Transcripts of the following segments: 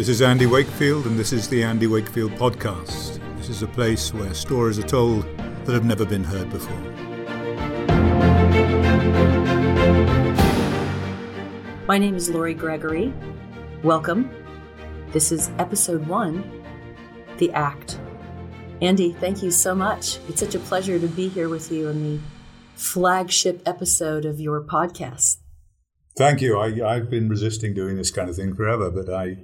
This is Andy Wakefield, and this is the Andy Wakefield Podcast. This is a place where stories are told that have never been heard before. My name is Laurie Gregory. Welcome. This is episode one The Act. Andy, thank you so much. It's such a pleasure to be here with you in the flagship episode of your podcast. Thank you. I, have been resisting doing this kind of thing forever, but I,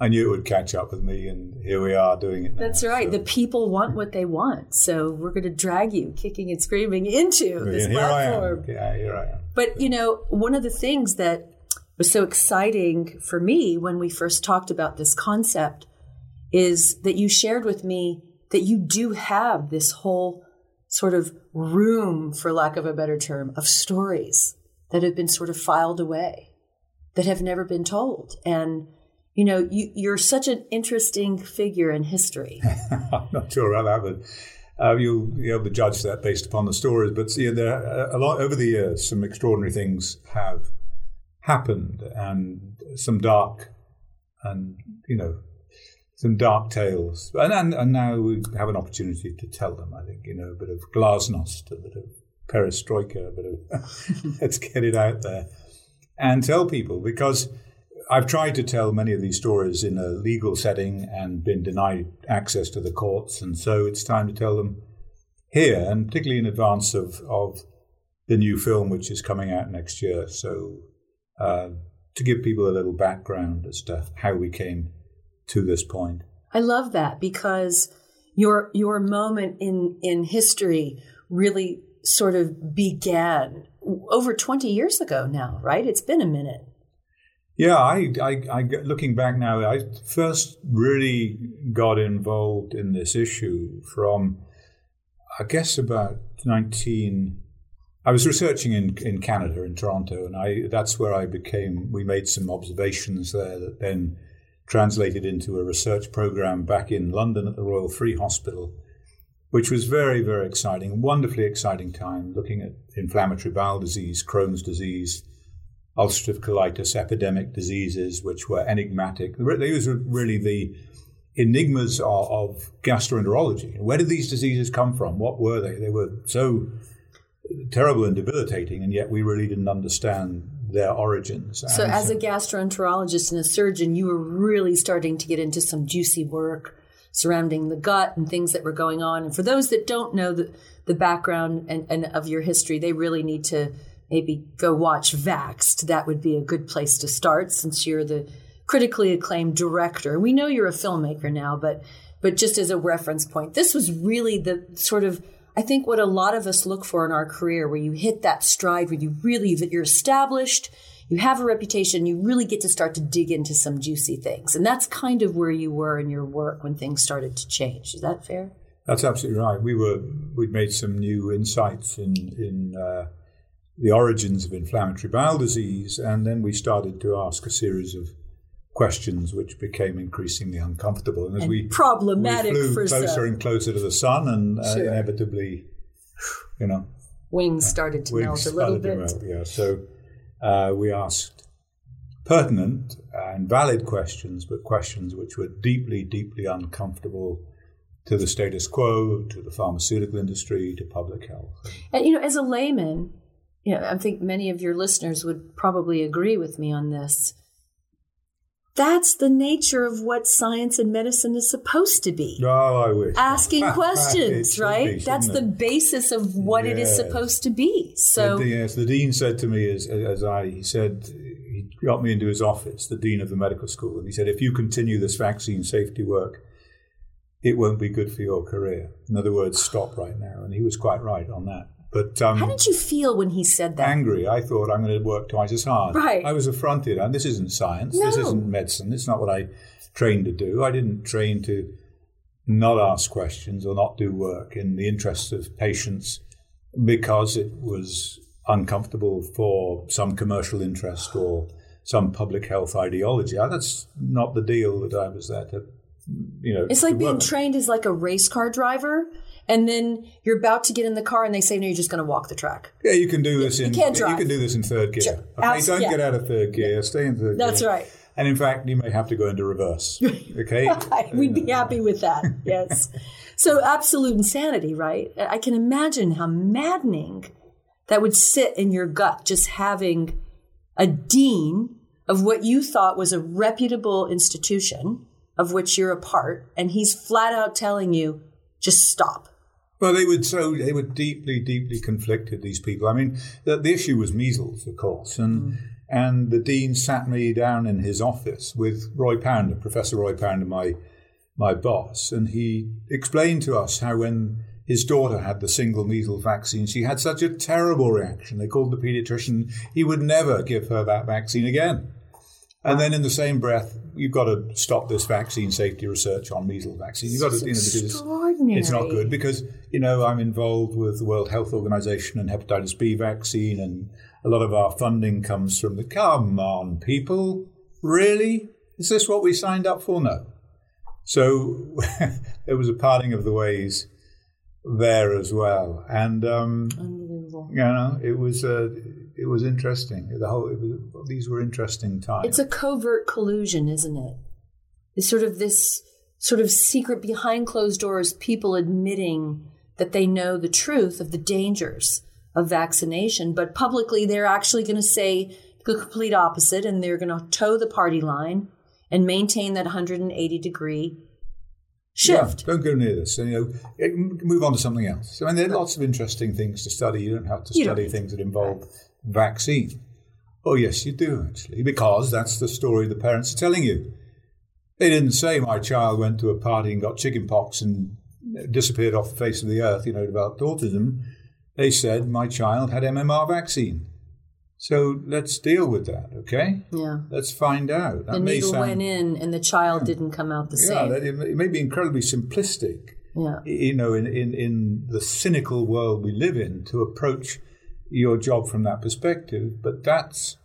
I knew it would catch up with me, and here we are doing it. Now, That's right. So. The people want what they want, so we're going to drag you, kicking and screaming, into this here platform. I am. Yeah, here I am. But you know, one of the things that was so exciting for me when we first talked about this concept is that you shared with me that you do have this whole sort of room, for lack of a better term, of stories that have been sort of filed away, that have never been told. And, you know, you, are such an interesting figure in history. I'm not sure about that, but uh, you'll be able to judge that based upon the stories. But yeah, there, a lot over the years, some extraordinary things have happened, and some dark and you know some dark tales. And, and, and now we have an opportunity to tell them. I think you know a bit of glasnost, a bit of perestroika, but let's get it out there and tell people because. I've tried to tell many of these stories in a legal setting and been denied access to the courts, and so it's time to tell them here, and particularly in advance of, of the new film which is coming out next year. So uh, to give people a little background as to how we came to this point. I love that because your your moment in in history really sort of began over 20 years ago now, right? It's been a minute. Yeah, I, I, I, looking back now, I first really got involved in this issue from, I guess, about 19, I was researching in, in Canada, in Toronto, and I that's where I became. We made some observations there that then translated into a research program back in London at the Royal Free Hospital, which was very, very exciting, wonderfully exciting time looking at inflammatory bowel disease, Crohn's disease, ulcerative colitis, epidemic diseases, which were enigmatic. These were really the enigmas of, of gastroenterology. Where did these diseases come from? What were they? They were so terrible and debilitating, and yet we really didn't understand their origins. So, and as so, a gastroenterologist and a surgeon, you were really starting to get into some juicy work surrounding the gut and things that were going on. And for those that don't know the, the background and, and of your history, they really need to maybe go watch Vaxxed. That would be a good place to start since you're the critically acclaimed director. We know you're a filmmaker now, but but just as a reference point, this was really the sort of I think what a lot of us look for in our career, where you hit that stride, where you really, that you're established, you have a reputation, you really get to start to dig into some juicy things. And that's kind of where you were in your work when things started to change. Is that fair? That's absolutely right. We were, we'd made some new insights in, in, uh, the origins of inflammatory bowel disease, and then we started to ask a series of questions which became increasingly uncomfortable. And as and we problematic we flew closer some. and closer to the sun, and uh, sure. inevitably, you know, wings started to wings melt a little bit. Melt, yeah, so uh, we asked pertinent and valid questions, but questions which were deeply, deeply uncomfortable to the status quo, to the pharmaceutical industry, to public health. And you know, as a layman, you know, I think many of your listeners would probably agree with me on this that's the nature of what science and medicine is supposed to be. Oh, I wish. Asking questions, right? Be, That's the it? basis of what yes. it is supposed to be. So, the, yes, the dean said to me as, as I, he said, he got me into his office, the dean of the medical school, and he said, if you continue this vaccine safety work, it won't be good for your career. In other words, stop right now. And he was quite right on that. But um, how did you feel when he said that? Angry. I thought I'm going to work twice as hard. Right. I was affronted. And this isn't science. No. This isn't medicine. It's not what I trained to do. I didn't train to not ask questions or not do work in the interests of patients because it was uncomfortable for some commercial interest or some public health ideology. That's not the deal that I was there to, you know. It's like being trained as like a race car driver and then you're about to get in the car and they say no you're just going to walk the track Yeah, you can do this You in can't you can do this in third gear. Sure. Okay, don't yeah. get out of third gear. Stay in third That's gear. right. And in fact, you may have to go into reverse. Okay. we'd be happy with that yes so absolute insanity right i can imagine how maddening that would sit in your gut just having a dean of what you thought was a reputable institution of which you're a part and he's flat out telling you just stop Well, they would so they were deeply, deeply conflicted. These people. I mean, the, the issue was measles, of course, and hmm. and the dean sat me down in his office with Roy Pounder, Professor Roy Pounder, my my boss, and he explained to us how when his daughter had the single measles vaccine, she had such a terrible reaction. They called the pediatrician; he would never give her that vaccine again. And then, in the same breath, you've got to stop this vaccine safety research on measles vaccine. You've got to, you know, because it's, extraordinary it's not good because you know I'm involved with the World Health Organization and hepatitis B vaccine, and a lot of our funding comes from the. Come on, people, really? Is this what we signed up for? No. So there was a parting of the ways there as well, and um, you know it was uh, it was interesting. The whole it was, these were interesting times. It's a covert collusion, isn't it? It's sort of this sort of secret behind closed doors, people admitting that they know the truth of the dangers of vaccination, but publicly they're actually going to say the complete opposite and they're going to toe the party line and maintain that 180 degree shift. Yeah, don't go near this. You know, eh, move on to something else. I mean, there are lots of interesting things to study. You don't have to You study things that involve vaccine. Oh, yes, you do actually, because that's the story the parents are telling you. They didn't say my child went to a party and got chickenpox and disappeared off the face of the earth. You know, developed autism. They said my child had MMR vaccine. So let's deal with that, okay? Yeah. Let's find out. That The needle sound- went in and the child didn't come out the yeah, same. may- it may be incredibly simplistic, yeah. you know, in, in, in the cynical world we live in to approach your job from that perspective, but that's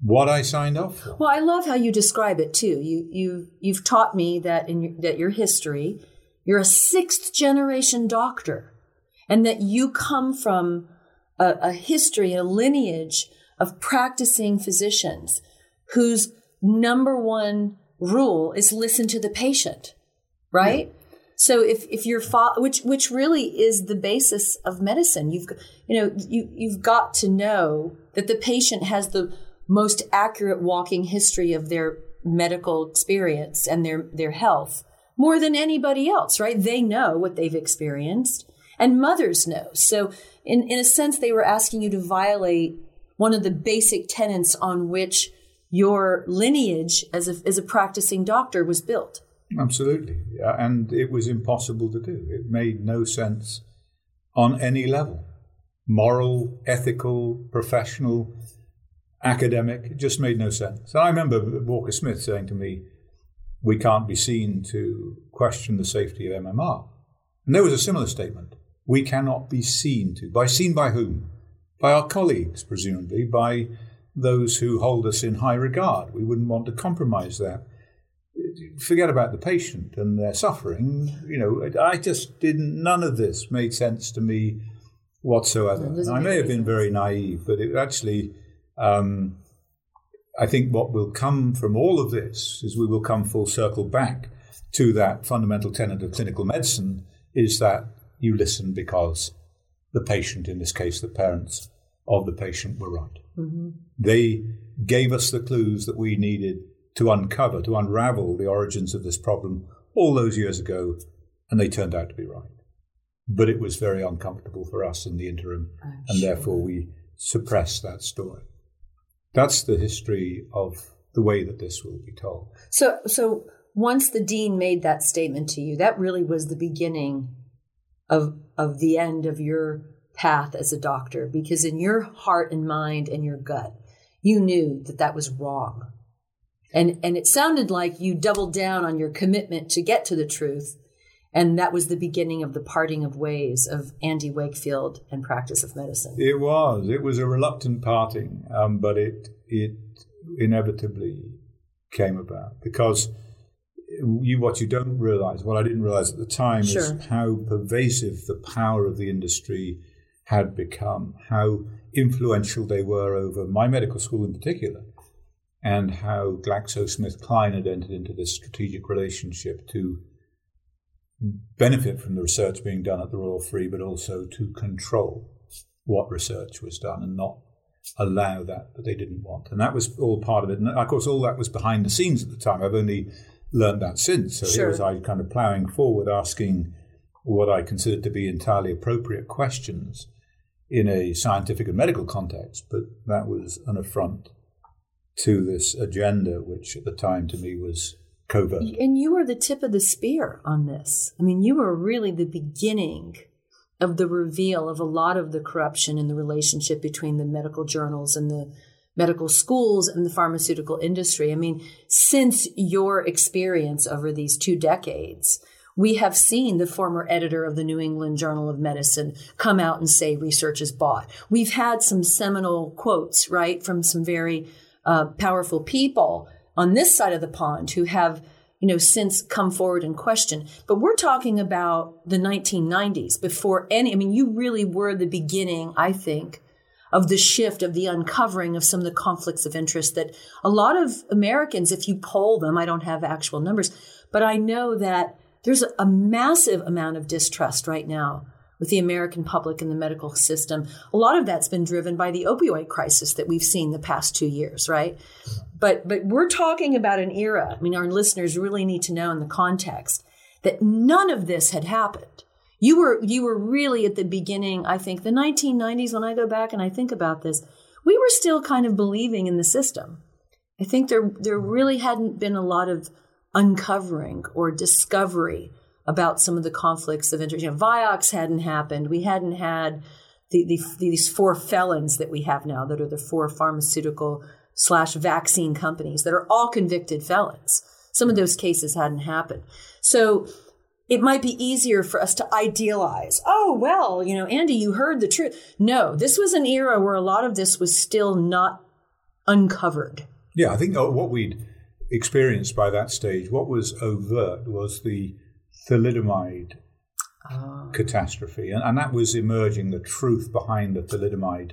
what I signed up for. Well, I love how you describe it too. You you you've taught me that in your, that your history, you're a sixth generation doctor, and that you come from a, a history, a lineage of practicing physicians whose number one rule is listen to the patient, right? So if if you're fo- which which really is the basis of medicine, you've you know you you've got to know that the patient has the most accurate walking history of their medical experience and their their health more than anybody else, right? They know what they've experienced, and mothers know. So in in a sense, they were asking you to violate one of the basic tenets on which your lineage as a as a practicing doctor was built. Absolutely. And it was impossible to do. It made no sense on any level moral, ethical, professional, academic. It just made no sense. And I remember Walker Smith saying to me, We can't be seen to question the safety of MMR. And there was a similar statement. We cannot be seen to. By seen by whom? By our colleagues, presumably, by those who hold us in high regard. We wouldn't want to compromise that forget about the patient and their suffering. You know, I just didn't. None of this made sense to me whatsoever. I may have been very naive, but it actually, um, I think what will come from all of this is we will come full circle back to that fundamental tenet of clinical medicine: is that you listen because the patient, in this case, the parents of the patient, were right. They gave us the clues that we needed to uncover, to unravel the origins of this problem all those years ago, and they turned out to be right. But it was very uncomfortable for us in the interim, I'm and sure. therefore we suppressed that story. That's the history of the way that this will be told. So, so once the dean made that statement to you, that really was the beginning of of the end of your path as a doctor, because in your heart and mind and your gut, you knew that that was wrong, and and it sounded like you doubled down on your commitment to get to the truth, and that was the beginning of the parting of ways of Andy Wakefield and practice of medicine. It was. It was a reluctant parting, um, but it it inevitably came about because you what you don't realize, what I didn't realize at the time, Sure. is how pervasive the power of the industry had become, how influential they were over my medical school in particular, and how GlaxoSmithKline had entered into this strategic relationship to benefit from the research being done at the Royal Free, but also to control what research was done and not allow that that they didn't want. And that was all part of it. And of course, all that was behind the scenes at the time. I've only learned that since. So Sure. here was I kind of ploughing forward, asking what I considered to be entirely appropriate questions in a scientific and medical context. But that was an affront to this agenda, which at the time to me was covert. And you were the tip of the spear on this. I mean, you were really the beginning of the reveal of a lot of the corruption in the relationship between the medical journals and the medical schools and the pharmaceutical industry. I mean, since your experience over these two decades, we have seen the former editor of the New England Journal of Medicine come out and say research is bought. We've had some seminal quotes, right, from some very uh, powerful people on this side of the pond who have, you know, since come forward and questioned. But we're talking about the 1990s before any, I mean, you really were the beginning, I think, of the shift of the uncovering of some of the conflicts of interest that a lot of Americans, if you poll them, I don't have actual numbers, but I know that there's a massive amount of distrust right now with the American public and the medical system. A lot of that's been driven by the opioid crisis that we've seen the past two years, right? But but we're talking about an era. I mean, our listeners really need to know in the context that none of this had happened. You were you were really at the beginning, I think, the 1990s when I go back and I think about this, we were still kind of believing in the system. I think there there really hadn't been a lot of uncovering or discovery about some of the conflicts of interest. You know, Vioxx hadn't happened. We hadn't had the, the, these four felons that we have now that are the four pharmaceutical slash vaccine companies that are all convicted felons. Some of those cases hadn't happened. So it might be easier for us to idealize. Oh, well, you know, Andy, you heard the truth. No, this was an era where a lot of this was still not uncovered. Yeah, I think uh, what we'd experienced by that stage, what was overt was the thalidomide ah. catastrophe. And, and that was emerging the truth behind the thalidomide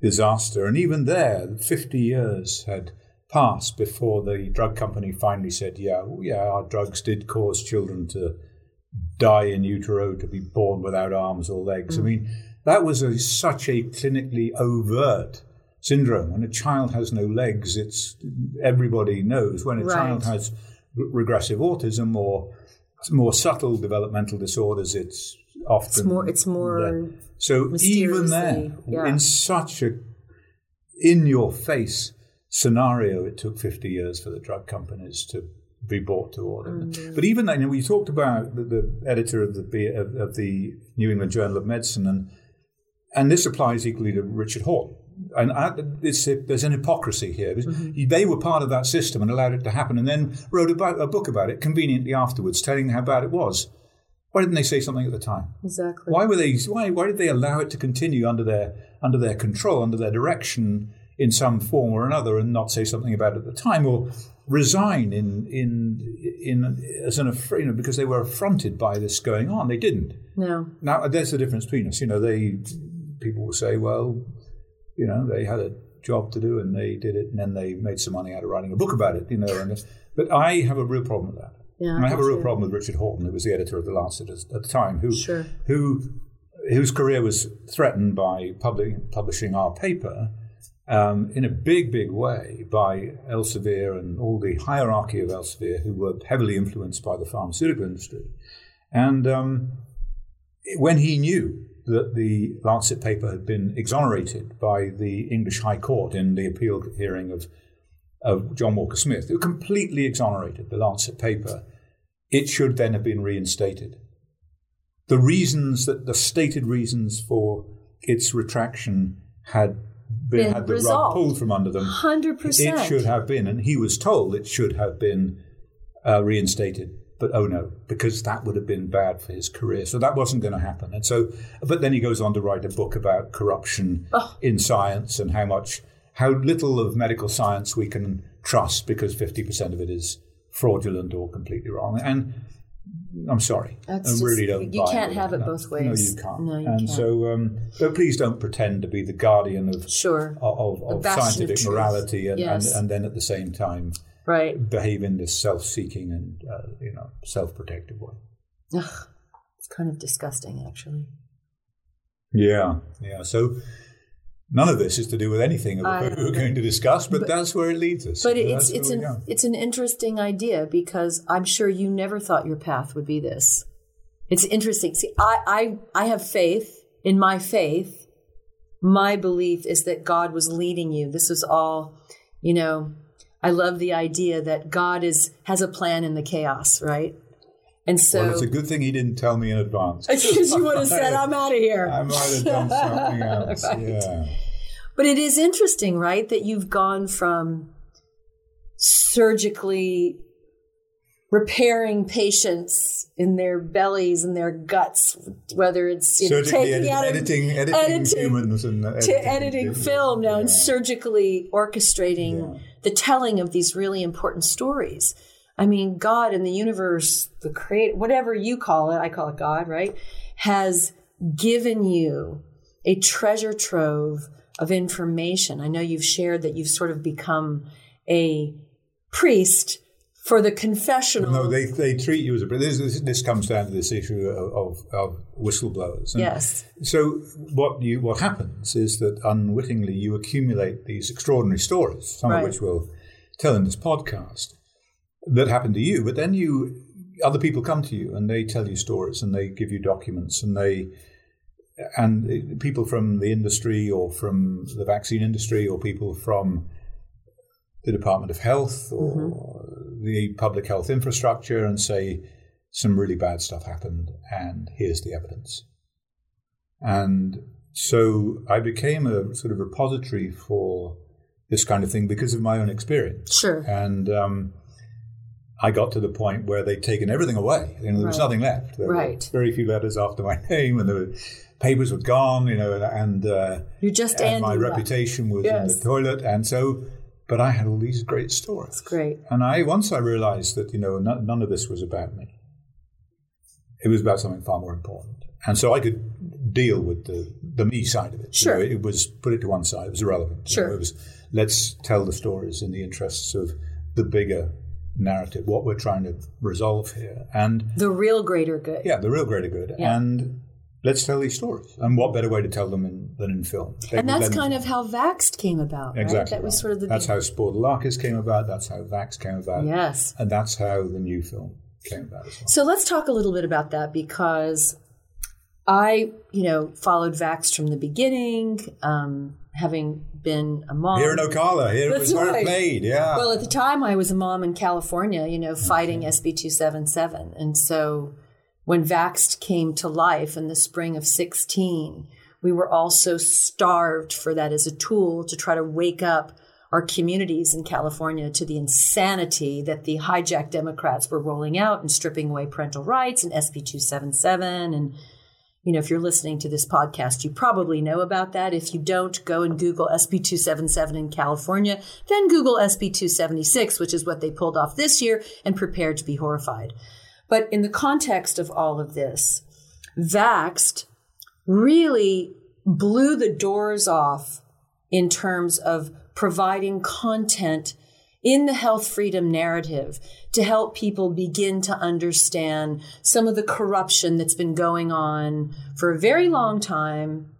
disaster. And even there, 50 years had passed before the drug company finally said, yeah, oh, yeah, our drugs did cause children to die in utero, to be born without arms or legs. I mm. mean, that was a, such a clinically overt syndrome. When a child has no legs, it's everybody knows. When a Right. child has re- regressive autism or more subtle developmental disorders, it's often It's more, it's more. So even there, yeah. in such a in-your-face scenario, it took 50 years for the drug companies to be brought to order. Mm-hmm. But even then, you know, we talked about the, the editor of the of, of the New England Journal of Medicine, and and this applies equally to Richard Horton. And I, it's, there's an hypocrisy here. Mm-hmm. They were part of that system and allowed it to happen, and then wrote about, a book about it conveniently afterwards, telling how bad it was. Why didn't they say something at the time? exactly. Why were they? Why why did they allow it to continue under their under their control, under their direction in some form or another, and not say something about it at the time, or resign in in in as an you know because they were affronted by this going on? They didn't. No. Now there's the difference between us. You know, they people will say, well, you know, they had a job to do and they did it, and then they made some money out of writing a book about it. You know, and but I have a real problem with that. Yeah, And I have a real problem with Richard Horton, who was the editor of the Lancet at at the time, who Sure. who whose career was threatened by public, publishing our paper um, in a big, big way by Elsevier and all the hierarchy of Elsevier, who were heavily influenced by the pharmaceutical industry. And um, when he knew that the Lancet paper had been exonerated by the English High Court in the appeal hearing of, of John Walker Smith, it completely exonerated the Lancet paper, it should then have been reinstated. The reasons that the stated reasons for its retraction had been, Been had the rug pulled from under them. 100%. It should have been, and he was told it should have been uh, reinstated. But oh no, because that would have been bad for his career. So that wasn't going to happen. And so, but then he goes on to write a book about corruption Oh. in science and how much, how little of medical science we can trust because 50% of it is fraudulent or completely wrong. And I'm sorry, That's I just- really don't. you can't into have that. it both No, ways. you can't. No, you and can't. so, um, but please don't pretend to be the guardian of Sure. of, of of scientific truth. morality, and, Yes. and and then at the same time Right. behave in this self-seeking and uh, you know self-protective way. Ugh, it's kind of disgusting, actually. Yeah, yeah. So none of this is to do with anything we're going to discuss, but, that's where it leads us. But it's it's an it's an interesting idea because I'm sure you never thought your path would be this. It's interesting. See, I I, I have faith in my faith. My belief is that God was leading you. This was all, you know. I love the idea that God is has a plan in the chaos, right? And so, well, it's a good thing he didn't tell me in advance. because you would have said, "I'm out of here." I might have done something else. Right. Yeah. But it is interesting, right, that you've gone from surgically repairing patients in their bellies and their guts, whether it's you know, taking edit- out editing, editing, editing humans and uh, to editing film now and surgically orchestrating Yeah. The telling of these really important stories. I mean, God and the universe, the create, whatever you call it, I call it God, right? Has given you a treasure trove of information. I know you've shared that you've sort of become a priest for the confessional. No, they, they treat you as a. This, this, this comes down to this issue of, of, whistleblowers. And yes. So what you what happens is that unwittingly you accumulate these extraordinary stories, some Right. of which we'll tell in this podcast, that happen to you. But then you, other people come to you and they tell you stories and they give you documents and they, and people from the industry or from the vaccine industry or people from the Department of Health or mm-hmm. The public health infrastructure and say some really bad stuff happened and here's the evidence. And so I became a sort of repository for this kind of thing because of my own experience. Sure. And um, I got to the point where they'd taken everything away. You know, there was nothing left. There Right. very few letters after my name, and the papers were gone. You know, and and, uh, You're just and my reputation was in the toilet. And so, but I had all these great stories. Great. And I once I realized that you know none, none of this was about me. It was about something far more important, and so I could deal with the the me side of it. You Sure. know, it was put it to one side. It was irrelevant. You Sure. know, it was let's tell the stories in the interests of the bigger narrative, what we're trying to resolve here, and The real greater good. yeah, the real greater good, Yeah. and. Let's tell these stories, and what better way to tell them in, than in film? They And that's kind of how Vaxxed came about, right? exactly. That was sort of the that's how Spourdalakis came about. That's how Vax came about. Yes. And that's how the new film came about as well. So let's talk a little bit about that because I, you know, followed Vaxxed from the beginning, um, having been a mom. Here in Ocala, here it That's was where right. it played, yeah. Well, at the time, I was a mom in California, you know, fighting SB 277. And so when Vaxxed came to life in the spring of 16, we were all so starved for that as a tool to try to wake up our communities in California to the insanity that the hijacked Democrats were rolling out and stripping away parental rights and SB 277 and you know, if you're listening to this podcast, you probably know about that. If you don't, go and Google SB 277 in California, then Google SB 276, which is what they pulled off this year, and prepare to be horrified. But in the context of all of this, Vaxxed really blew the doors off in terms of providing content in the health freedom narrative to help people begin to understand some of the corruption that's been going on for a very long time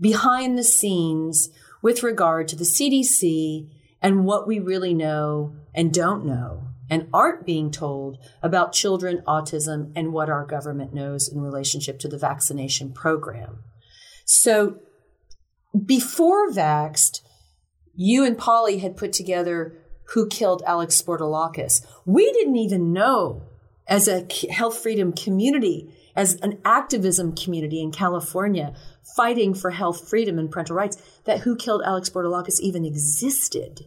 behind the scenes with regard to the CDC and what we really know and don't know and aren't being told about children, autism, and what our government knows in relationship to the vaccination program. So before Vaxxed, you and Polly had put together Who Killed Alex Spourdalakis. We didn't even know as a health freedom community, as an activism community in California fighting for health freedom and parental rights, that Who Killed Alex Spourdalakis even existed.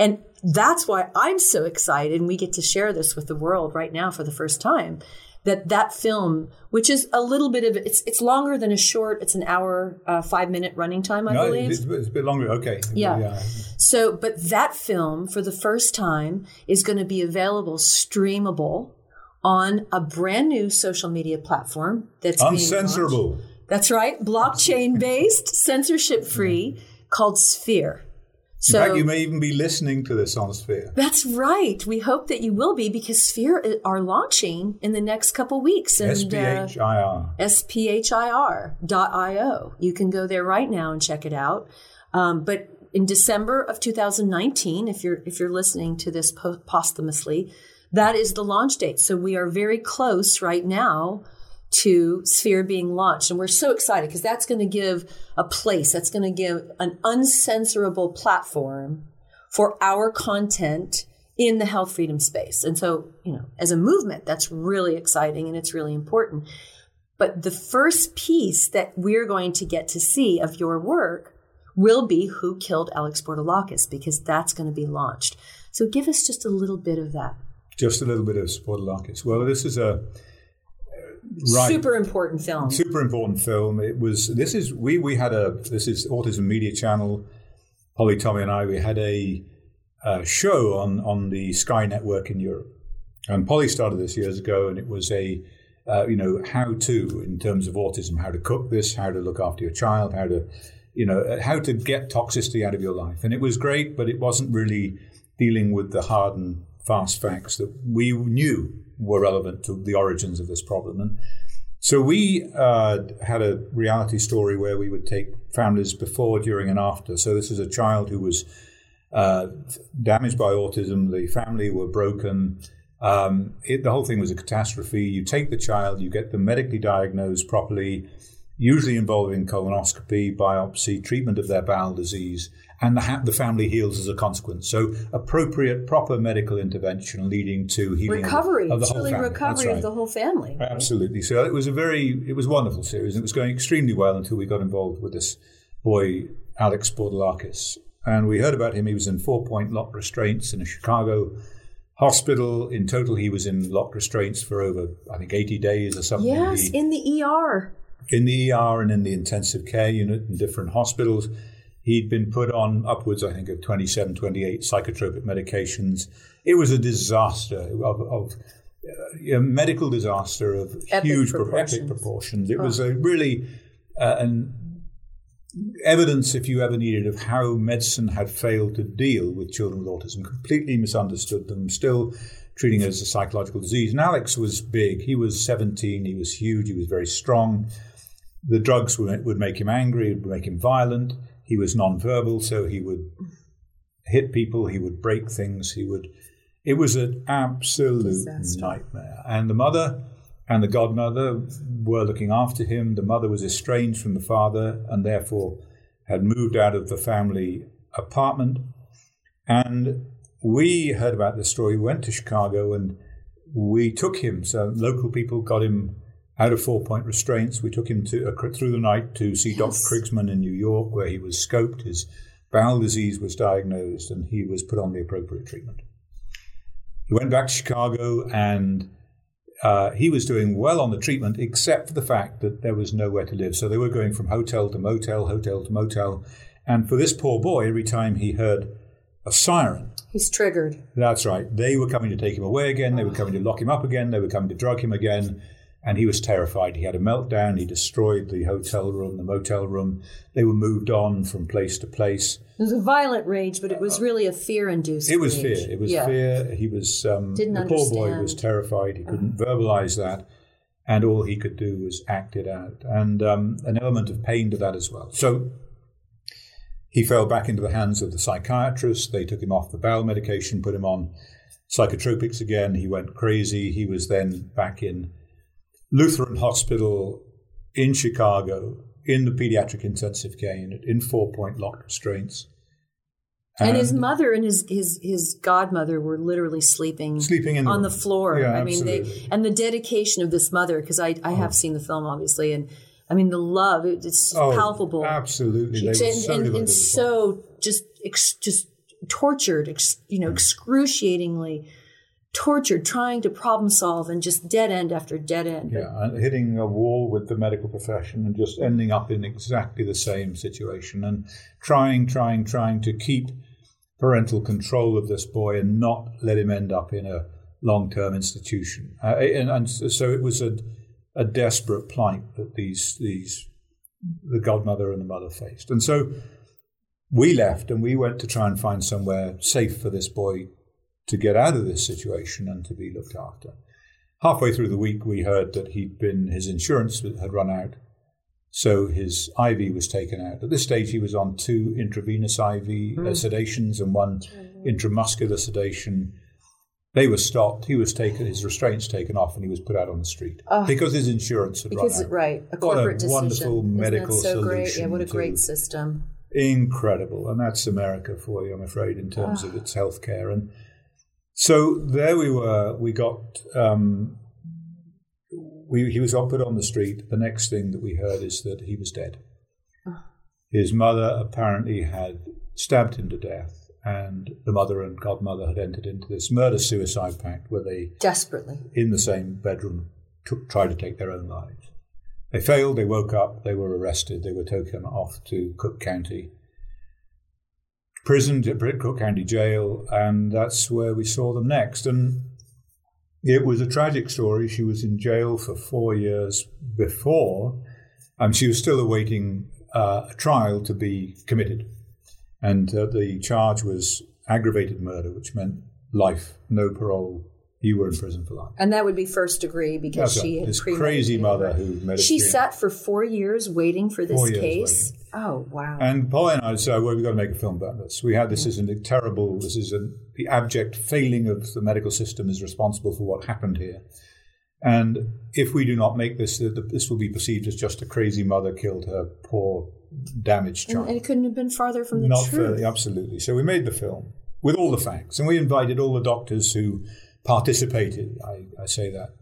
And that's why I'm so excited, and we get to share this with the world right now for the first time, that that film, which is a little bit of it's it's longer than a short. It's an hour, uh, five minute running time, I no, believe. It's, it's a bit longer. Okay. Yeah. So, but that film for the first time is going to be available streamable on a brand new social media platform that's being. Uncensorable. That's right, blockchain based, censorship free, called Sphere. In fact, you may even be listening to this on Sphere. That's right. We hope that you will be because Sphere are launching in the next couple weeks. And, SPHIR. Uh, SPHIR.io. You can go there right now and check it out. Um, but in December of 2019, if you're if you're listening to this po- posthumously, that is the launch date. So we are very close right now to Sphere being launched. And we're so excited because that's going to give a place, that's going to give an uncensorable platform for our content in the health freedom space. And so, you know, as a movement, that's really exciting and it's really important. But the first piece that we're going to get to see of your work will be who killed Alex Spourdalakis because that's going to be launched. So give us just a little bit of that. Just a little bit of Spourdalakis. Well, this is a right. super important film. Super important film. It was. This is we we had a. This is Autism Media Channel. Polly, Tommy, and I. We had a, a show on on the Sky Network in Europe, and Polly started this years ago, and it was a. Uh, you know how to in terms of autism, how to cook this, how to look after your child, how to, you know, how to get toxicity out of your life, and it was great, but it wasn't really dealing with the hard and fast facts that we knew were relevant to the origins of this problem. And so we uh, had a reality story where we would take families before, during, and after. So this is a child who was uh, damaged by autism. The family were broken. Um, it, the whole thing was a catastrophe. You take the child, you get them medically diagnosed properly, usually involving colonoscopy, biopsy, treatment of their bowel disease, and the, ha- the family heals as a consequence. So appropriate, proper medical intervention leading to healing recovery. of, of the whole really family. recovery right. of the whole family. Right? Absolutely. So it was a very, it was wonderful series. and It was going extremely well until we got involved with this boy, Alex Spourdalakis. And we heard about him. He was in four point lock restraints in a Chicago hospital. In total, he was in lock restraints for over, I think, 80 days or something. Yes, He- in the ER. in the ER and in the intensive care unit in different hospitals. He'd been put on upwards, I think, of 27, 28 psychotropic medications. It was a disaster of, of uh, a medical disaster of Epic huge pro- proportions. epic proportions. It was a really uh, an evidence, if you ever needed, of how medicine had failed to deal with children with autism. Completely misunderstood them. Still treating it as a psychological disease. And Alex was big. He was 17. He was huge. He was very strong. The drugs would, would make him angry, It would make him violent. He was nonverbal, so he would hit people, he would break things, he would. It was an absolute Disaster. nightmare. And the mother and the godmother were looking after him. The mother was estranged from the father and therefore had moved out of the family apartment. And we heard about this story, went to Chicago, and we took him. So local people got him out of four point restraints. We took him to uh, through the night to see Dr. Krigsman in New York, where he was scoped. His bowel disease was diagnosed, and he was put on the appropriate treatment. He went back to Chicago, and uh, he was doing well on the treatment, except for the fact that there was nowhere to live. So they were going from hotel to motel, hotel to motel. And for this poor boy, every time he heard a siren, He's triggered. that's right. They were coming to take him away again. They were coming to lock him up again. They were coming to drug him again. And he was terrified. He had a meltdown. He destroyed the hotel room, the motel room. They were moved on from place to place. It was a violent rage, but it was really a fear-induced. It was rage. fear. It was yeah. fear. He was um, Didn't the poor boy was terrified. He couldn't verbalize that, and all he could do was act it out, and um, an element of pain to that as well. So he fell back into the hands of the psychiatrist. They took him off the bowel medication, put him on psychotropics again. He went crazy. He was then back in Lutheran Hospital in Chicago in the pediatric intensive care unit in four point locked restraints. And his mother and his his his godmother were literally sleeping Sleeping in the on the floor. Yeah, I mean, they absolutely. and the dedication of this mother because I I have oh. seen the film obviously, and I mean the love it- it's Oh, palpable. Absolutely, they and, so and, and so just ex, just tortured, ex, you know, mm. excruciatingly tortured trying to problem solve and just dead end after dead end. Yeah, and hitting a wall with the medical profession and just ending up in exactly the same situation and trying, trying, trying to keep parental control of this boy and not let him end up in a long term institution. Uh, and, and, so it was a, a desperate plight that these, these, the godmother and the mother faced. And so we left and we went to try and find somewhere safe for this boy to get out of this situation and to be looked after. Halfway through the week, we heard that he'd been his insurance had run out, so his IV was taken out. At this stage, he was on two intravenous IV mm. sedations and one mm. intramuscular sedation. They were stopped. He was taken, his restraints taken off, and he was put out on the street oh, because his insurance had because, run out. Right, a corporate what a decision. wonderful medical Isn't that so solution. Great? Yeah, what a great system. Incredible, and that's America for you, I'm afraid, in terms oh. of its healthcare. And so there we were. We got. Um, we, he was put on the street. The next thing that we heard is that he was dead. His mother apparently had stabbed him to death, and the mother and godmother had entered into this murder-suicide pact where they desperately, in the same bedroom, took, tried to take their own lives. They failed. They woke up. They were arrested. They were taken off to Cook County prison, Cook County Jail, and that's where we saw them next. And it was a tragic story. She was in jail for four years before, and she was still awaiting uh, a trial to be committed. And uh, the charge was aggravated murder, which meant life, no parole, you were in prison for life. And that would be first degree because That's she right. had this crazy mother who She sat for four years waiting for this case. Waiting. Oh wow! And Paul and I said, oh, "Well, we've got to make a film about this. We had this is a terrible. This is a, the abject failing of the medical system is responsible for what happened here." And if we do not make this, this will be perceived as just a crazy mother killed her poor, damaged child. And it couldn't have been farther from the not truth. absolutely. So we made the film with all the facts, and we invited all the doctors who participated, I, I say that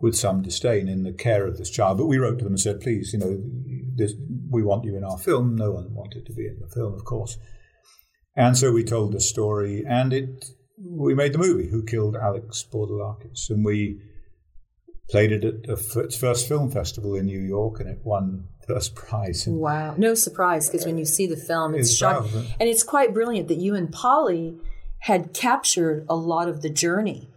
with some disdain, in the care of this child. But we wrote to them and said, please, you know, we want you in our film. No one wanted to be in the film, of course. And so we told the story, and it we made the movie, Who Killed Alex Spourdalakis? And we played it at its first film festival in New York, and it won first prize. Wow. No surprise, because when you see the film, it's, it's shocking. And it's quite brilliant that you and Polly – had captured a lot of the journey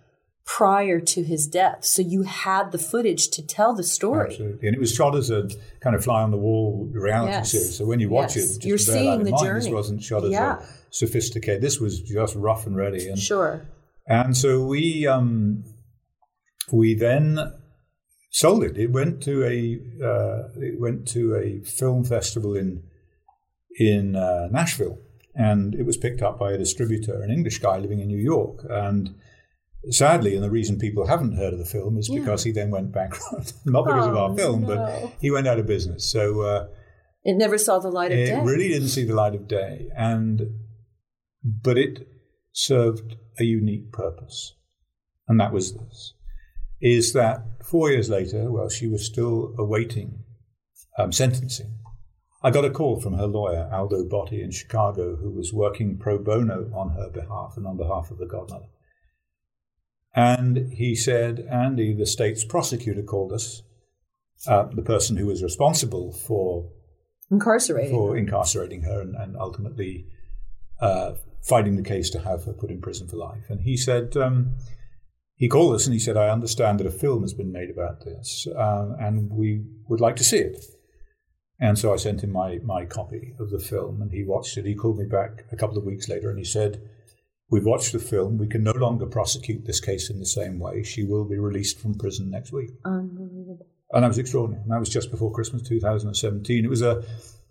prior to his death. So you had the footage to tell the story. Absolutely. And it was shot as a kind of fly on the wall reality yes. series. So when you watch yes. it, you're seeing the mind, journey. This wasn't shot as yeah. a sophisticated. This was just rough and ready. And, sure. And so we um, we then sold it. It went to a uh, it went to a film festival in in uh, Nashville and it was picked up by a distributor, an English guy living in New York. And sadly, and the reason people haven't heard of the film is yeah. because he then went bankrupt. Not because oh, of our oh, film, no. but he went out of business. So uh, it never saw the light of it day. It really didn't see the light of day, and but it served a unique purpose, and that was this: is that four years later, while she was still awaiting um, sentencing I got a call from her lawyer, Aldo Botti, in Chicago, who was working pro bono on her behalf and on behalf of the godmother. And he said, Andy, the state's prosecutor called us, uh, the person who was responsible for incarcerating for her. incarcerating her and, and ultimately uh, fighting the case to have her put in prison for life. And he said, um, he called us and he said, I understand that a film has been made about this, uh, and we would like to see it. And so I sent him my, my copy of the film and he watched it. He called me back a couple of weeks later and he said, We've watched the film. We can no longer prosecute this case in the same way. She will be released from prison next week. Unbelievable. And that was extraordinary. And that was just before Christmas 2017. It was a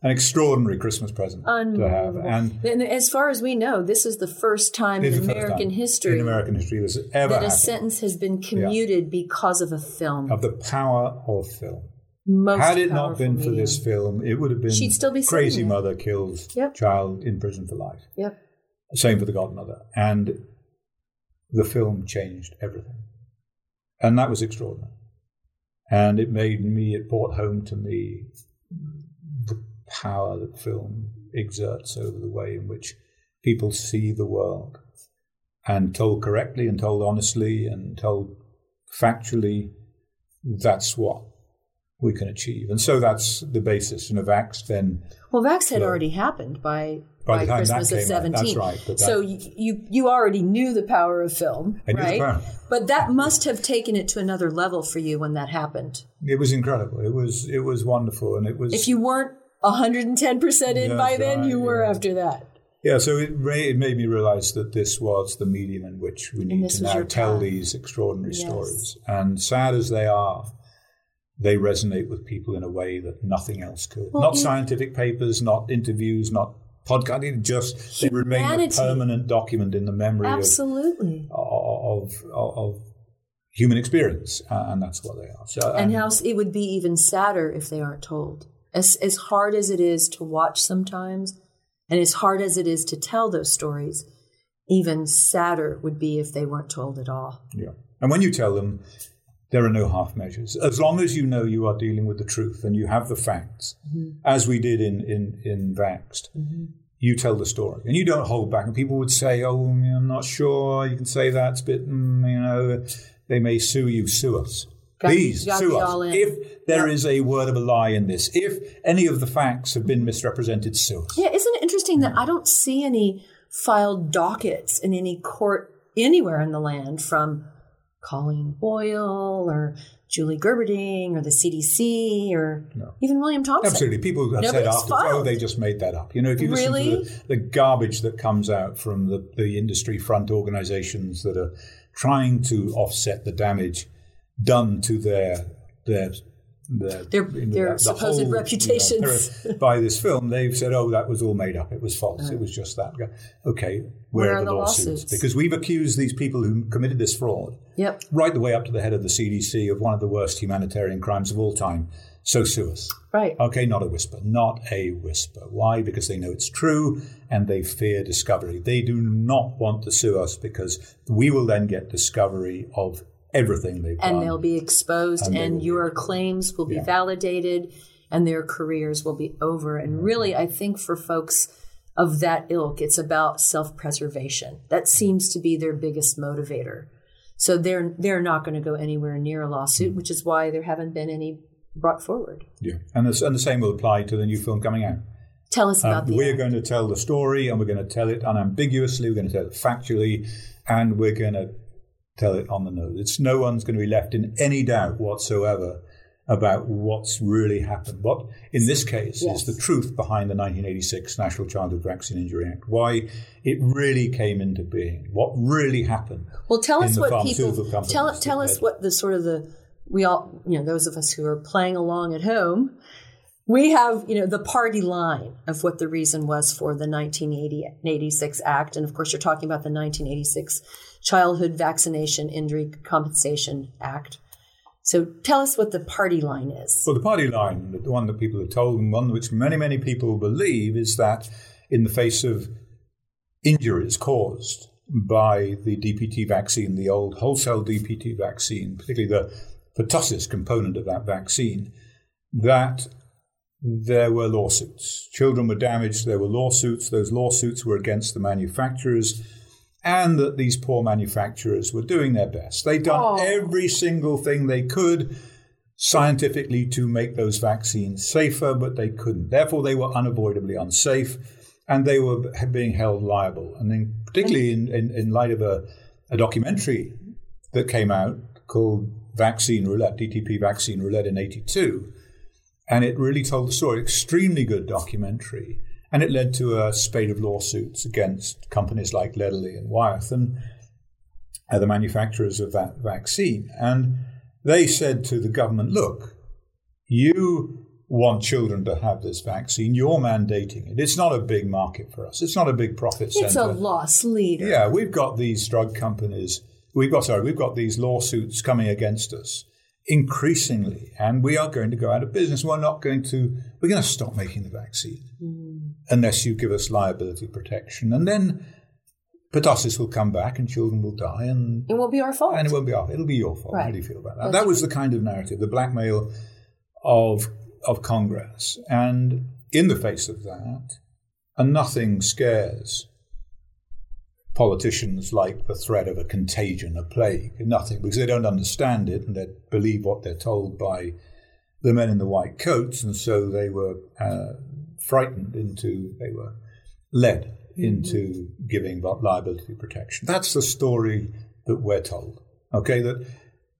an extraordinary Christmas present to have. And, and, as far as we know, this is the first time in American history in American history this ever that a sentence has been commuted yeah. because of a film. Of the power of film. Most Had it not been for this film, it would have been She'd still be crazy mother kills yep. child in prison for life. Yep. Same for the godmother. And the film changed everything. And that was extraordinary. And it made me, it brought home to me the power that film exerts over the way in which people see the world and told correctly and told honestly and told factually, that's what we can achieve. And so that's the basis. And Vax then. Well, Vax had already happened by by, by the time Christmas that of came out, 17. that's right. So you, you you already knew the power of film, I knew the right? But that must have taken it to another level for you when that happened. it was incredible. It was it was wonderful, and it was. If you weren't 110% in by then, right, you were yeah. after that. Yeah, so it, it made me realize that this was the medium in which we need to now tell these extraordinary Yes. stories. And sad as they are, they resonate with people in a way that nothing else could. Well, not scientific papers, not interviews, not podcasting, just they remain a permanent document in the memory of, Absolutely. of, of, of human experience. Uh, and that's what they are. So, And how it would be even sadder if they aren't told. As as hard as it is to watch sometimes, and as hard as it is to tell those stories, even sadder would be if they weren't told at all. Yeah. And when you tell them, there are no half measures. As long as you know you are dealing with the truth and you have the facts, as we did in, in, in Vaxxed, you tell the story and you don't hold back. And people would say, oh, I'm not sure. You can say that. It's a bit, mm, you know, they may sue you. Sue us. Please gotta sue us. If there is a word of a lie in this, if any of the facts have been misrepresented, sue us. Yeah, isn't it interesting that I don't see any filed dockets in any court anywhere in the land from Coleen Boyle or Julie Gerberding or the CDC or even William Thompson. Absolutely. People have said Nobody's after, oh, they just made that up. You know, if you listen Really? to the, the garbage that comes out from the, the industry front organizations that are trying to offset the damage done to their their their, Their- you know, their the- the supposed whole, you know, reputations. by this film, they've said, "Oh, that was all made up. It was false. It uh. was just that." Okay, where, Where are the, lawsuits? lawsuits? Because we've accused these people who committed this fraud Yep. right the way up to the head of the CDC of one of the worst humanitarian crimes of all time. So sue us. Right. Okay, not a whisper. Not a whisper. Why? Because they know it's true and they fear discovery. They do not want to sue us because we will then get discovery of everything they've and done. they'll be exposed And and will be your claims will be Yeah. validated and their careers will be over and really i think for folks of that ilk it's about self-preservation that seems to be their biggest motivator so they're they're not going to go anywhere near a lawsuit which is why there haven't been any brought forward yeah. and, the, and the same will apply to the new film coming out. tell us about Um, the we're going to tell the story and we're going to tell it unambiguously, we're going to tell it factually, and we're going to tell it on the nose. It's no one's going to be left in any doubt whatsoever about what's really happened. What, in this case, Yes. is the truth behind the 1986 National Childhood Vaccine Injury Act, why it really came into being, what really happened. Well, tell us what people tell tell us what the sort of the we all you know those of us who are playing along at home. We have you know the party line of what the reason was for the 1986 Act, and of course you're talking about the 1986 Childhood Vaccination Injury Compensation Act. So tell us what the party line is. Well, the party line, the one that people are told, and one which many, many people believe, is that in the face of injuries caused by the DPT vaccine, the old wholesale DPT vaccine, particularly the pertussis component of that vaccine, that there were lawsuits. Children were damaged, there were lawsuits. Those lawsuits were against the manufacturers, and that these poor manufacturers were doing their best. They'd done Oh. every single thing they could scientifically to make those vaccines safer, but they couldn't. Therefore, they were unavoidably unsafe, and they were being held liable. And then, particularly in, in, in light of a, a documentary that came out called Vaccine Roulette, DTP Vaccine Roulette in 82, and it really told the story. Extremely good documentary. And it led to a spate of lawsuits against companies like Lederle and Wyeth and uh, the manufacturers of that vaccine. And they said to the government, look, you want children to have this vaccine, you're mandating it. It's not a big market for us, it's not a big profit center. It's a loss leader. Yeah, we've got these drug companies. We've got sorry, we've got these lawsuits coming against us increasingly, and we are going to go out of business. We're not going to. We're going to stop making the vaccine unless you give us liability protection, and then pertussis will come back, and children will die, and It won't be our fault. and it won't be our. It'll be your fault. How do you feel about that? That's that was the kind of narrative, the blackmail of of Congress, and in the face of that, and nothing scares politicians like the threat of a contagion, a plague, nothing, because they don't understand it and they believe what they're told by the men in the white coats, and so they were uh, frightened into, they were led into giving liability protection. That's the story that we're told. Okay, that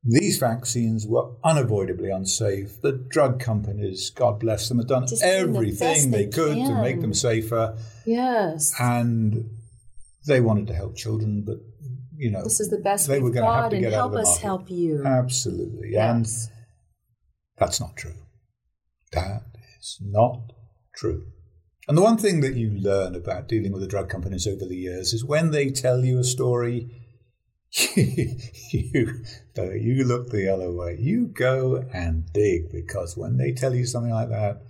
these vaccines were unavoidably unsafe. The drug companies, God bless them, have done Just everything the they, they could to make them safer. Yes. And they wanted to help children, but you know, this is the best they were going to have to get help out of the us help you. Absolutely, yes. and that's not true. That is not true. And the one thing that you learn about dealing with the drug companies over the years is when they tell you a story, you, you look the other way. You go and dig because when they tell you something like that,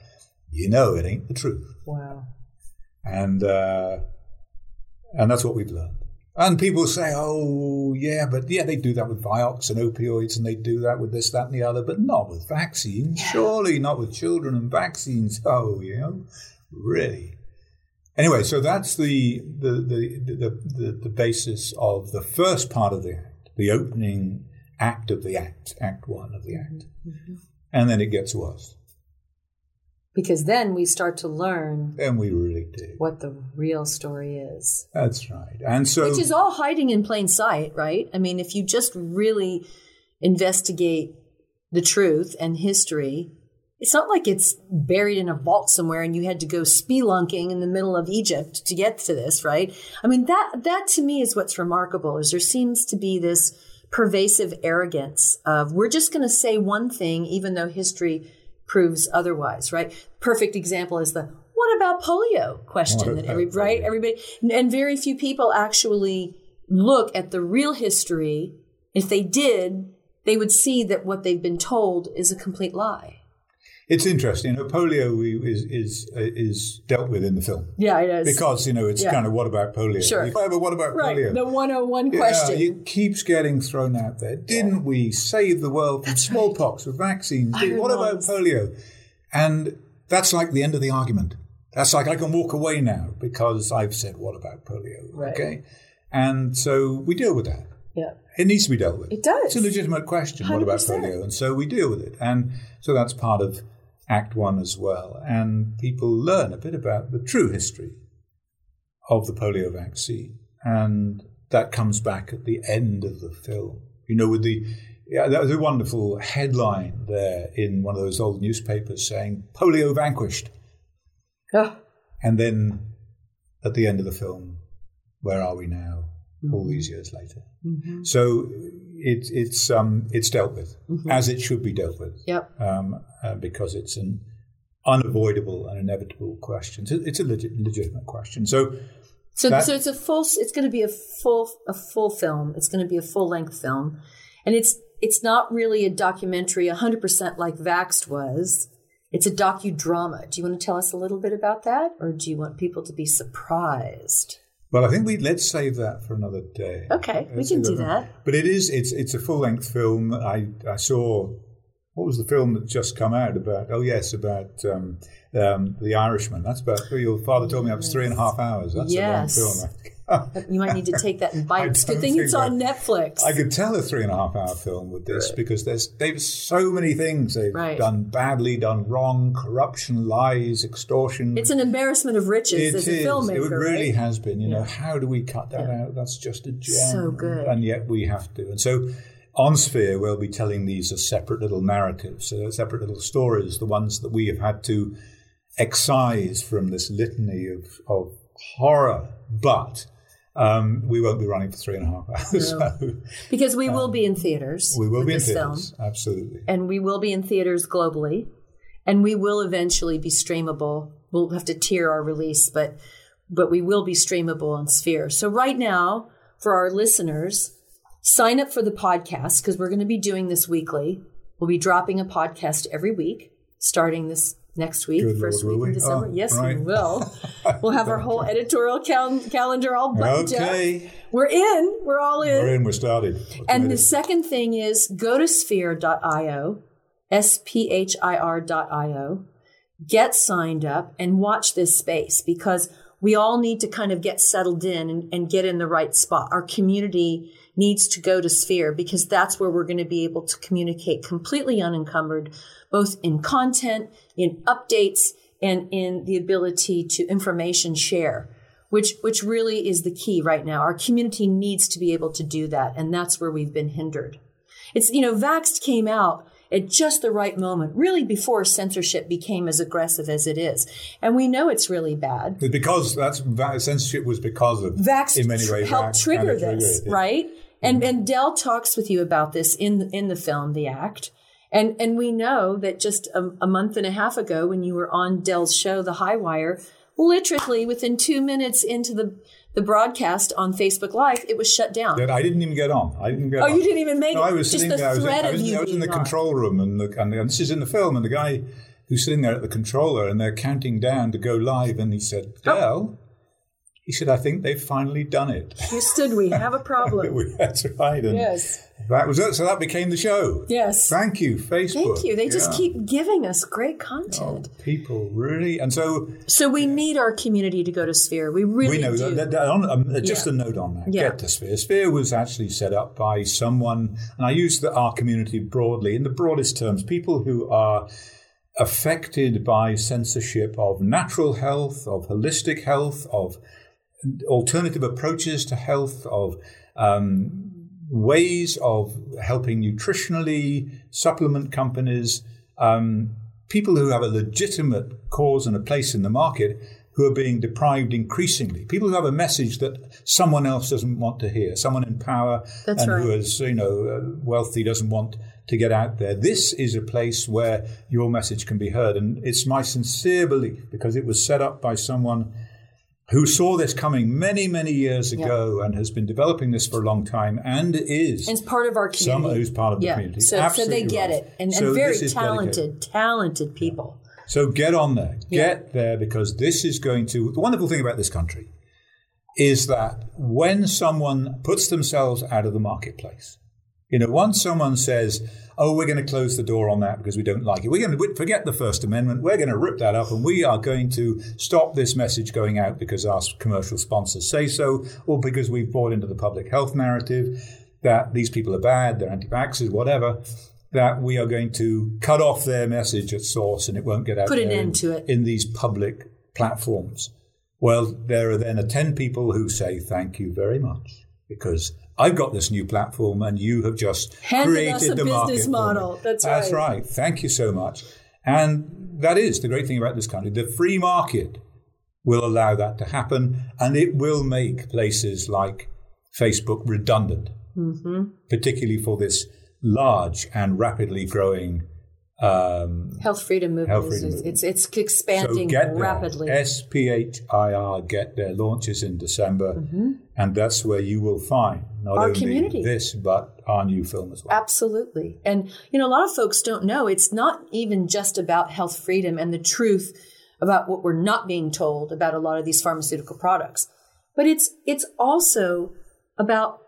you know it ain't the truth. Wow. And uh, and that's what we've learned. And people say, oh, yeah, but yeah, they do that with Vioxx and opioids and they do that with this, that, and the other, but not with vaccines. Yeah. Surely not with children and vaccines. Oh, you know, really. Anyway, so that's the the, the, the, the, the basis of the first part of the act, the opening act of the act, act one of the act. Mm-hmm. And then it gets worse because then we start to learn and we really do what the real story is. That's right. And so which is all hiding in plain sight right? I mean if you just really investigate the truth and history it's not like it's buried in a vault somewhere and you had to go spelunking in the middle of Egypt to get to this, right? I mean that that to me is what's remarkable is there seems to be this pervasive arrogance of we're just going to say one thing even though history proves otherwise, right? Perfect example is the what about polio question that every, right everybody and very few people actually look at the real history. If they did, they would see that what they've been told is a complete lie. It's interesting. Polio is is uh, is dealt with in the film. Yeah, it is because you know it's yeah. kind of what about polio? Sure. but what about right. polio? The one hundred and one question. Yeah, it keeps getting thrown out there. Didn't yeah. we save the world from smallpox with vaccines? What about polio? And that's like the end of the argument. That's like I can walk away now because I've said what about polio? Right. Okay, and so we deal with that. Yeah. It needs to be dealt with. It does. It's a legitimate question. 100%. What about polio? And so we deal with it. And so that's part of Act One as well. And people learn a bit about the true history of the polio vaccine. And that comes back at the end of the film. You know, with the yeah, that was a wonderful headline there in one of those old newspapers saying polio vanquished. Oh. And then at the end of the film, where are we now? Mm-hmm. All these years later. Mm-hmm. So it, it's um, it's dealt with mm-hmm. as it should be dealt with. Yep. Um, uh, because it's an unavoidable and inevitable question. It's a, it's a legit, legitimate question. So. So, that, so it's a full. It's going to be a full a full film. It's going to be a full length film, and it's it's not really a documentary, hundred percent like Vaxxed was. It's a docudrama. Do you want to tell us a little bit about that, or do you want people to be surprised? Well, I think we let's save that for another day. Okay, we can do that. But it is it's it's a full length film. I I saw what was the film that just come out about? Oh yes, about um, um, the Irishman. That's about your father told me that was three and a half hours. That's yes. a long film. you might need to take that in bites. Good thing it's on Netflix. I could tell a three and a half hour film with this right. because there's they've so many things they've right. done badly, done wrong, corruption, lies, extortion. It's an embarrassment of riches it as is. a filmmaker. It really right? has been. You yeah. know, how do we cut that yeah. out? That's just a gem. So good. And yet we have to. And so on Sphere, we'll be telling these as separate little narratives, uh, separate little stories, the ones that we have had to excise from this litany of, of horror. But um, we won't be running for three and a half hours. No. So, because we will um, be in theaters. We will be in theaters, film, absolutely. And we will be in theaters globally. And we will eventually be streamable. We'll have to tier our release, but but we will be streamable on Sphere. So right now, for our listeners, sign up for the podcast because we're going to be doing this weekly. We'll be dropping a podcast every week starting this next week, Good first Lord, week in December. Oh, yes, right. we will. We'll have our whole editorial cal- calendar all buttoned okay. up. We're in. We're all in. We're in. We're started. We're and the second thing is go to sphere.io, S P H I R.io, get signed up and watch this space because we all need to kind of get settled in and, and get in the right spot. Our community needs to go to Sphere because that's where we're going to be able to communicate completely unencumbered, both in content, in updates, and in the ability to information share which which really is the key right now. Our community needs to be able to do that, and that's where we've been hindered. It's you know, Vaxxed came out at just the right moment, really before censorship became as aggressive as it is, and we know it's really bad. Because that's censorship was because of Vaxxed in many ways helped trigger trigger this, it, yeah. right? And and Del talks with you about this in in the film, The Act. And, and we know that just a, a month and a half ago, when you were on Del's show, The High Wire, literally within two minutes into the the broadcast on Facebook Live, it was shut down. That I didn't even get on. I didn't get Oh, on. you didn't even make No, it. I was Just sitting the there. I was, in, I was, I was in the on. control room, and, the, and, and this is in the film, and the guy who's sitting there at the controller, and they're counting down to go live, and he said, Oh. "Del," he said, "I think they've finally done it." Houston, we have a problem. That's right. And yes. that was it. So that became the show. Yes. Thank you, Facebook. Thank you. They just keep giving us great Oh, content. people really, and so So we need our community to go to Sphere. We really we know do. that, that- on, um, just Yeah. a note on that. Yeah. Get to Sphere. Sphere was actually set up by someone, and I use the, our community broadly in the broadest terms. People who are affected by censorship of natural health, of holistic health, of alternative approaches to health, of um, ways of helping nutritionally, supplement companies, um, people who have a legitimate cause and a place in the market who are being deprived increasingly. People who have a message that someone else doesn't want to hear, someone in power That's and who right. is, you know, uh, wealthy doesn't want to get out there. This is a place where your message can be heard. And it's my sincere belief because it was set up by someone who saw this coming many, many years ago and has been developing this for a long time and is and it's part of our community. someone who's part of the yeah. community. So, so they get right. it. And, So and very dedicated. talented, talented people. So get on there, Yeah. get there, because this is going to. The wonderful thing about this country is that when someone puts themselves out of the marketplace, you know, once someone says, "Oh, we're going to close the door on that because we don't like it," we're going to forget the First Amendment. We're going to rip that up, and we are going to stop this message going out because our commercial sponsors say so, or because we've bought into the public health narrative that these people are bad, they're anti-vaxxers, whatever. That we are going to cut off their message at source, and it won't get out Put an there end in, to it. in these public platforms. Well, there are then a 10 people who say thank you very much because I've got this new platform and you have just Handed created us a the business model. That's right. That's right. right. Thank you so much. And that is the great thing about this country. The free market will allow that to happen and it will make places like Facebook redundant, Mm-hmm. particularly for this large and rapidly growing um, Health freedom movement Health is freedom it's, movement. it's expanding so get rapidly. SPHIR get their launches in December, and that's where you will find not Mm-hmm. Our only community. this but our new film as well. Absolutely. And, you know, a lot of folks don't know it's not even just about health freedom and the truth about what we're not being told about a lot of these pharmaceutical products, but it's, it's also about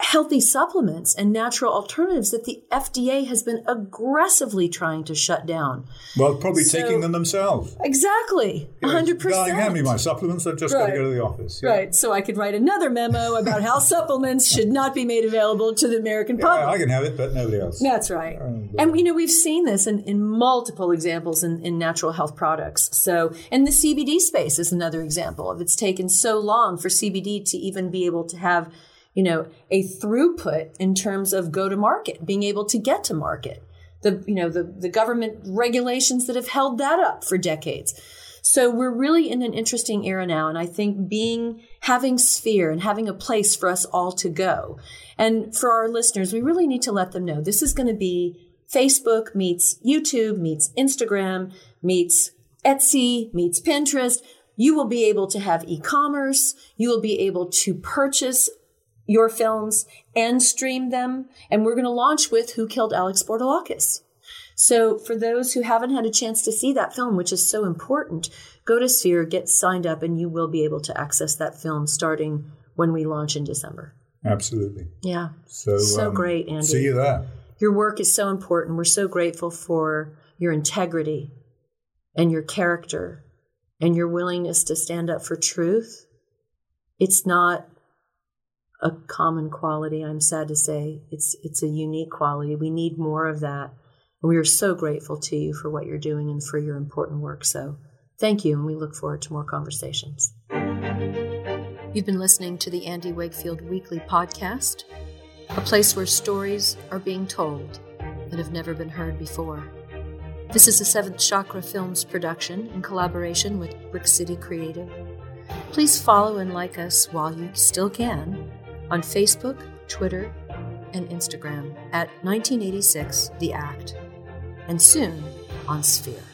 healthy supplements and natural alternatives that the FDA has been aggressively trying to shut down. Well, probably So- taking them themselves. Exactly. A hundred Darling, hand me my supplements. I've just got to go to the office. Yeah. Right. So I could write another memo about how supplements should not be made available to the American Yeah, public. I can have it, but nobody else. That's right. Oh, And you know, we've seen this in, in multiple examples in, in natural health products. So, and the CBD space is another example of it's taken so long for CBD to even be able to have, you know, a throughput in terms of go to market, being able to get to market. The, you know, the, the government regulations that have held that up for decades. So we're really in an interesting era now. And I think being, having sphere and having a place for us all to go. And for our listeners, we really need to let them know this is going to be Facebook meets YouTube meets Instagram meets Etsy meets Pinterest. You will be able to have e-commerce. You will be able to purchase your films and stream them. And we're going to launch with Who Killed Alex Spourdalakis. So for those who haven't had a chance to see that film, which is so important, go to Sphere, get signed up, and you will be able to access that film starting when we launch in December. Absolutely. Yeah. So, So um, great, Andy. See you there. Your work is so important. We're so grateful for your integrity and your character and your willingness to stand up for truth, it's not a common quality, I'm sad to say. It's it's a unique quality. We need more of that. And we are so grateful to you for what you're doing and for your important work. So thank you, and we look forward to more conversations. You've been listening to the Andy Wakefield Weekly Podcast, a place where stories are being told that have never been heard before. This is a Seventh Chakra Films production in collaboration with Brick City Creative. Please follow and like us while you still can on Facebook, Twitter, and Instagram at 1986 The Act, and soon on Sphere.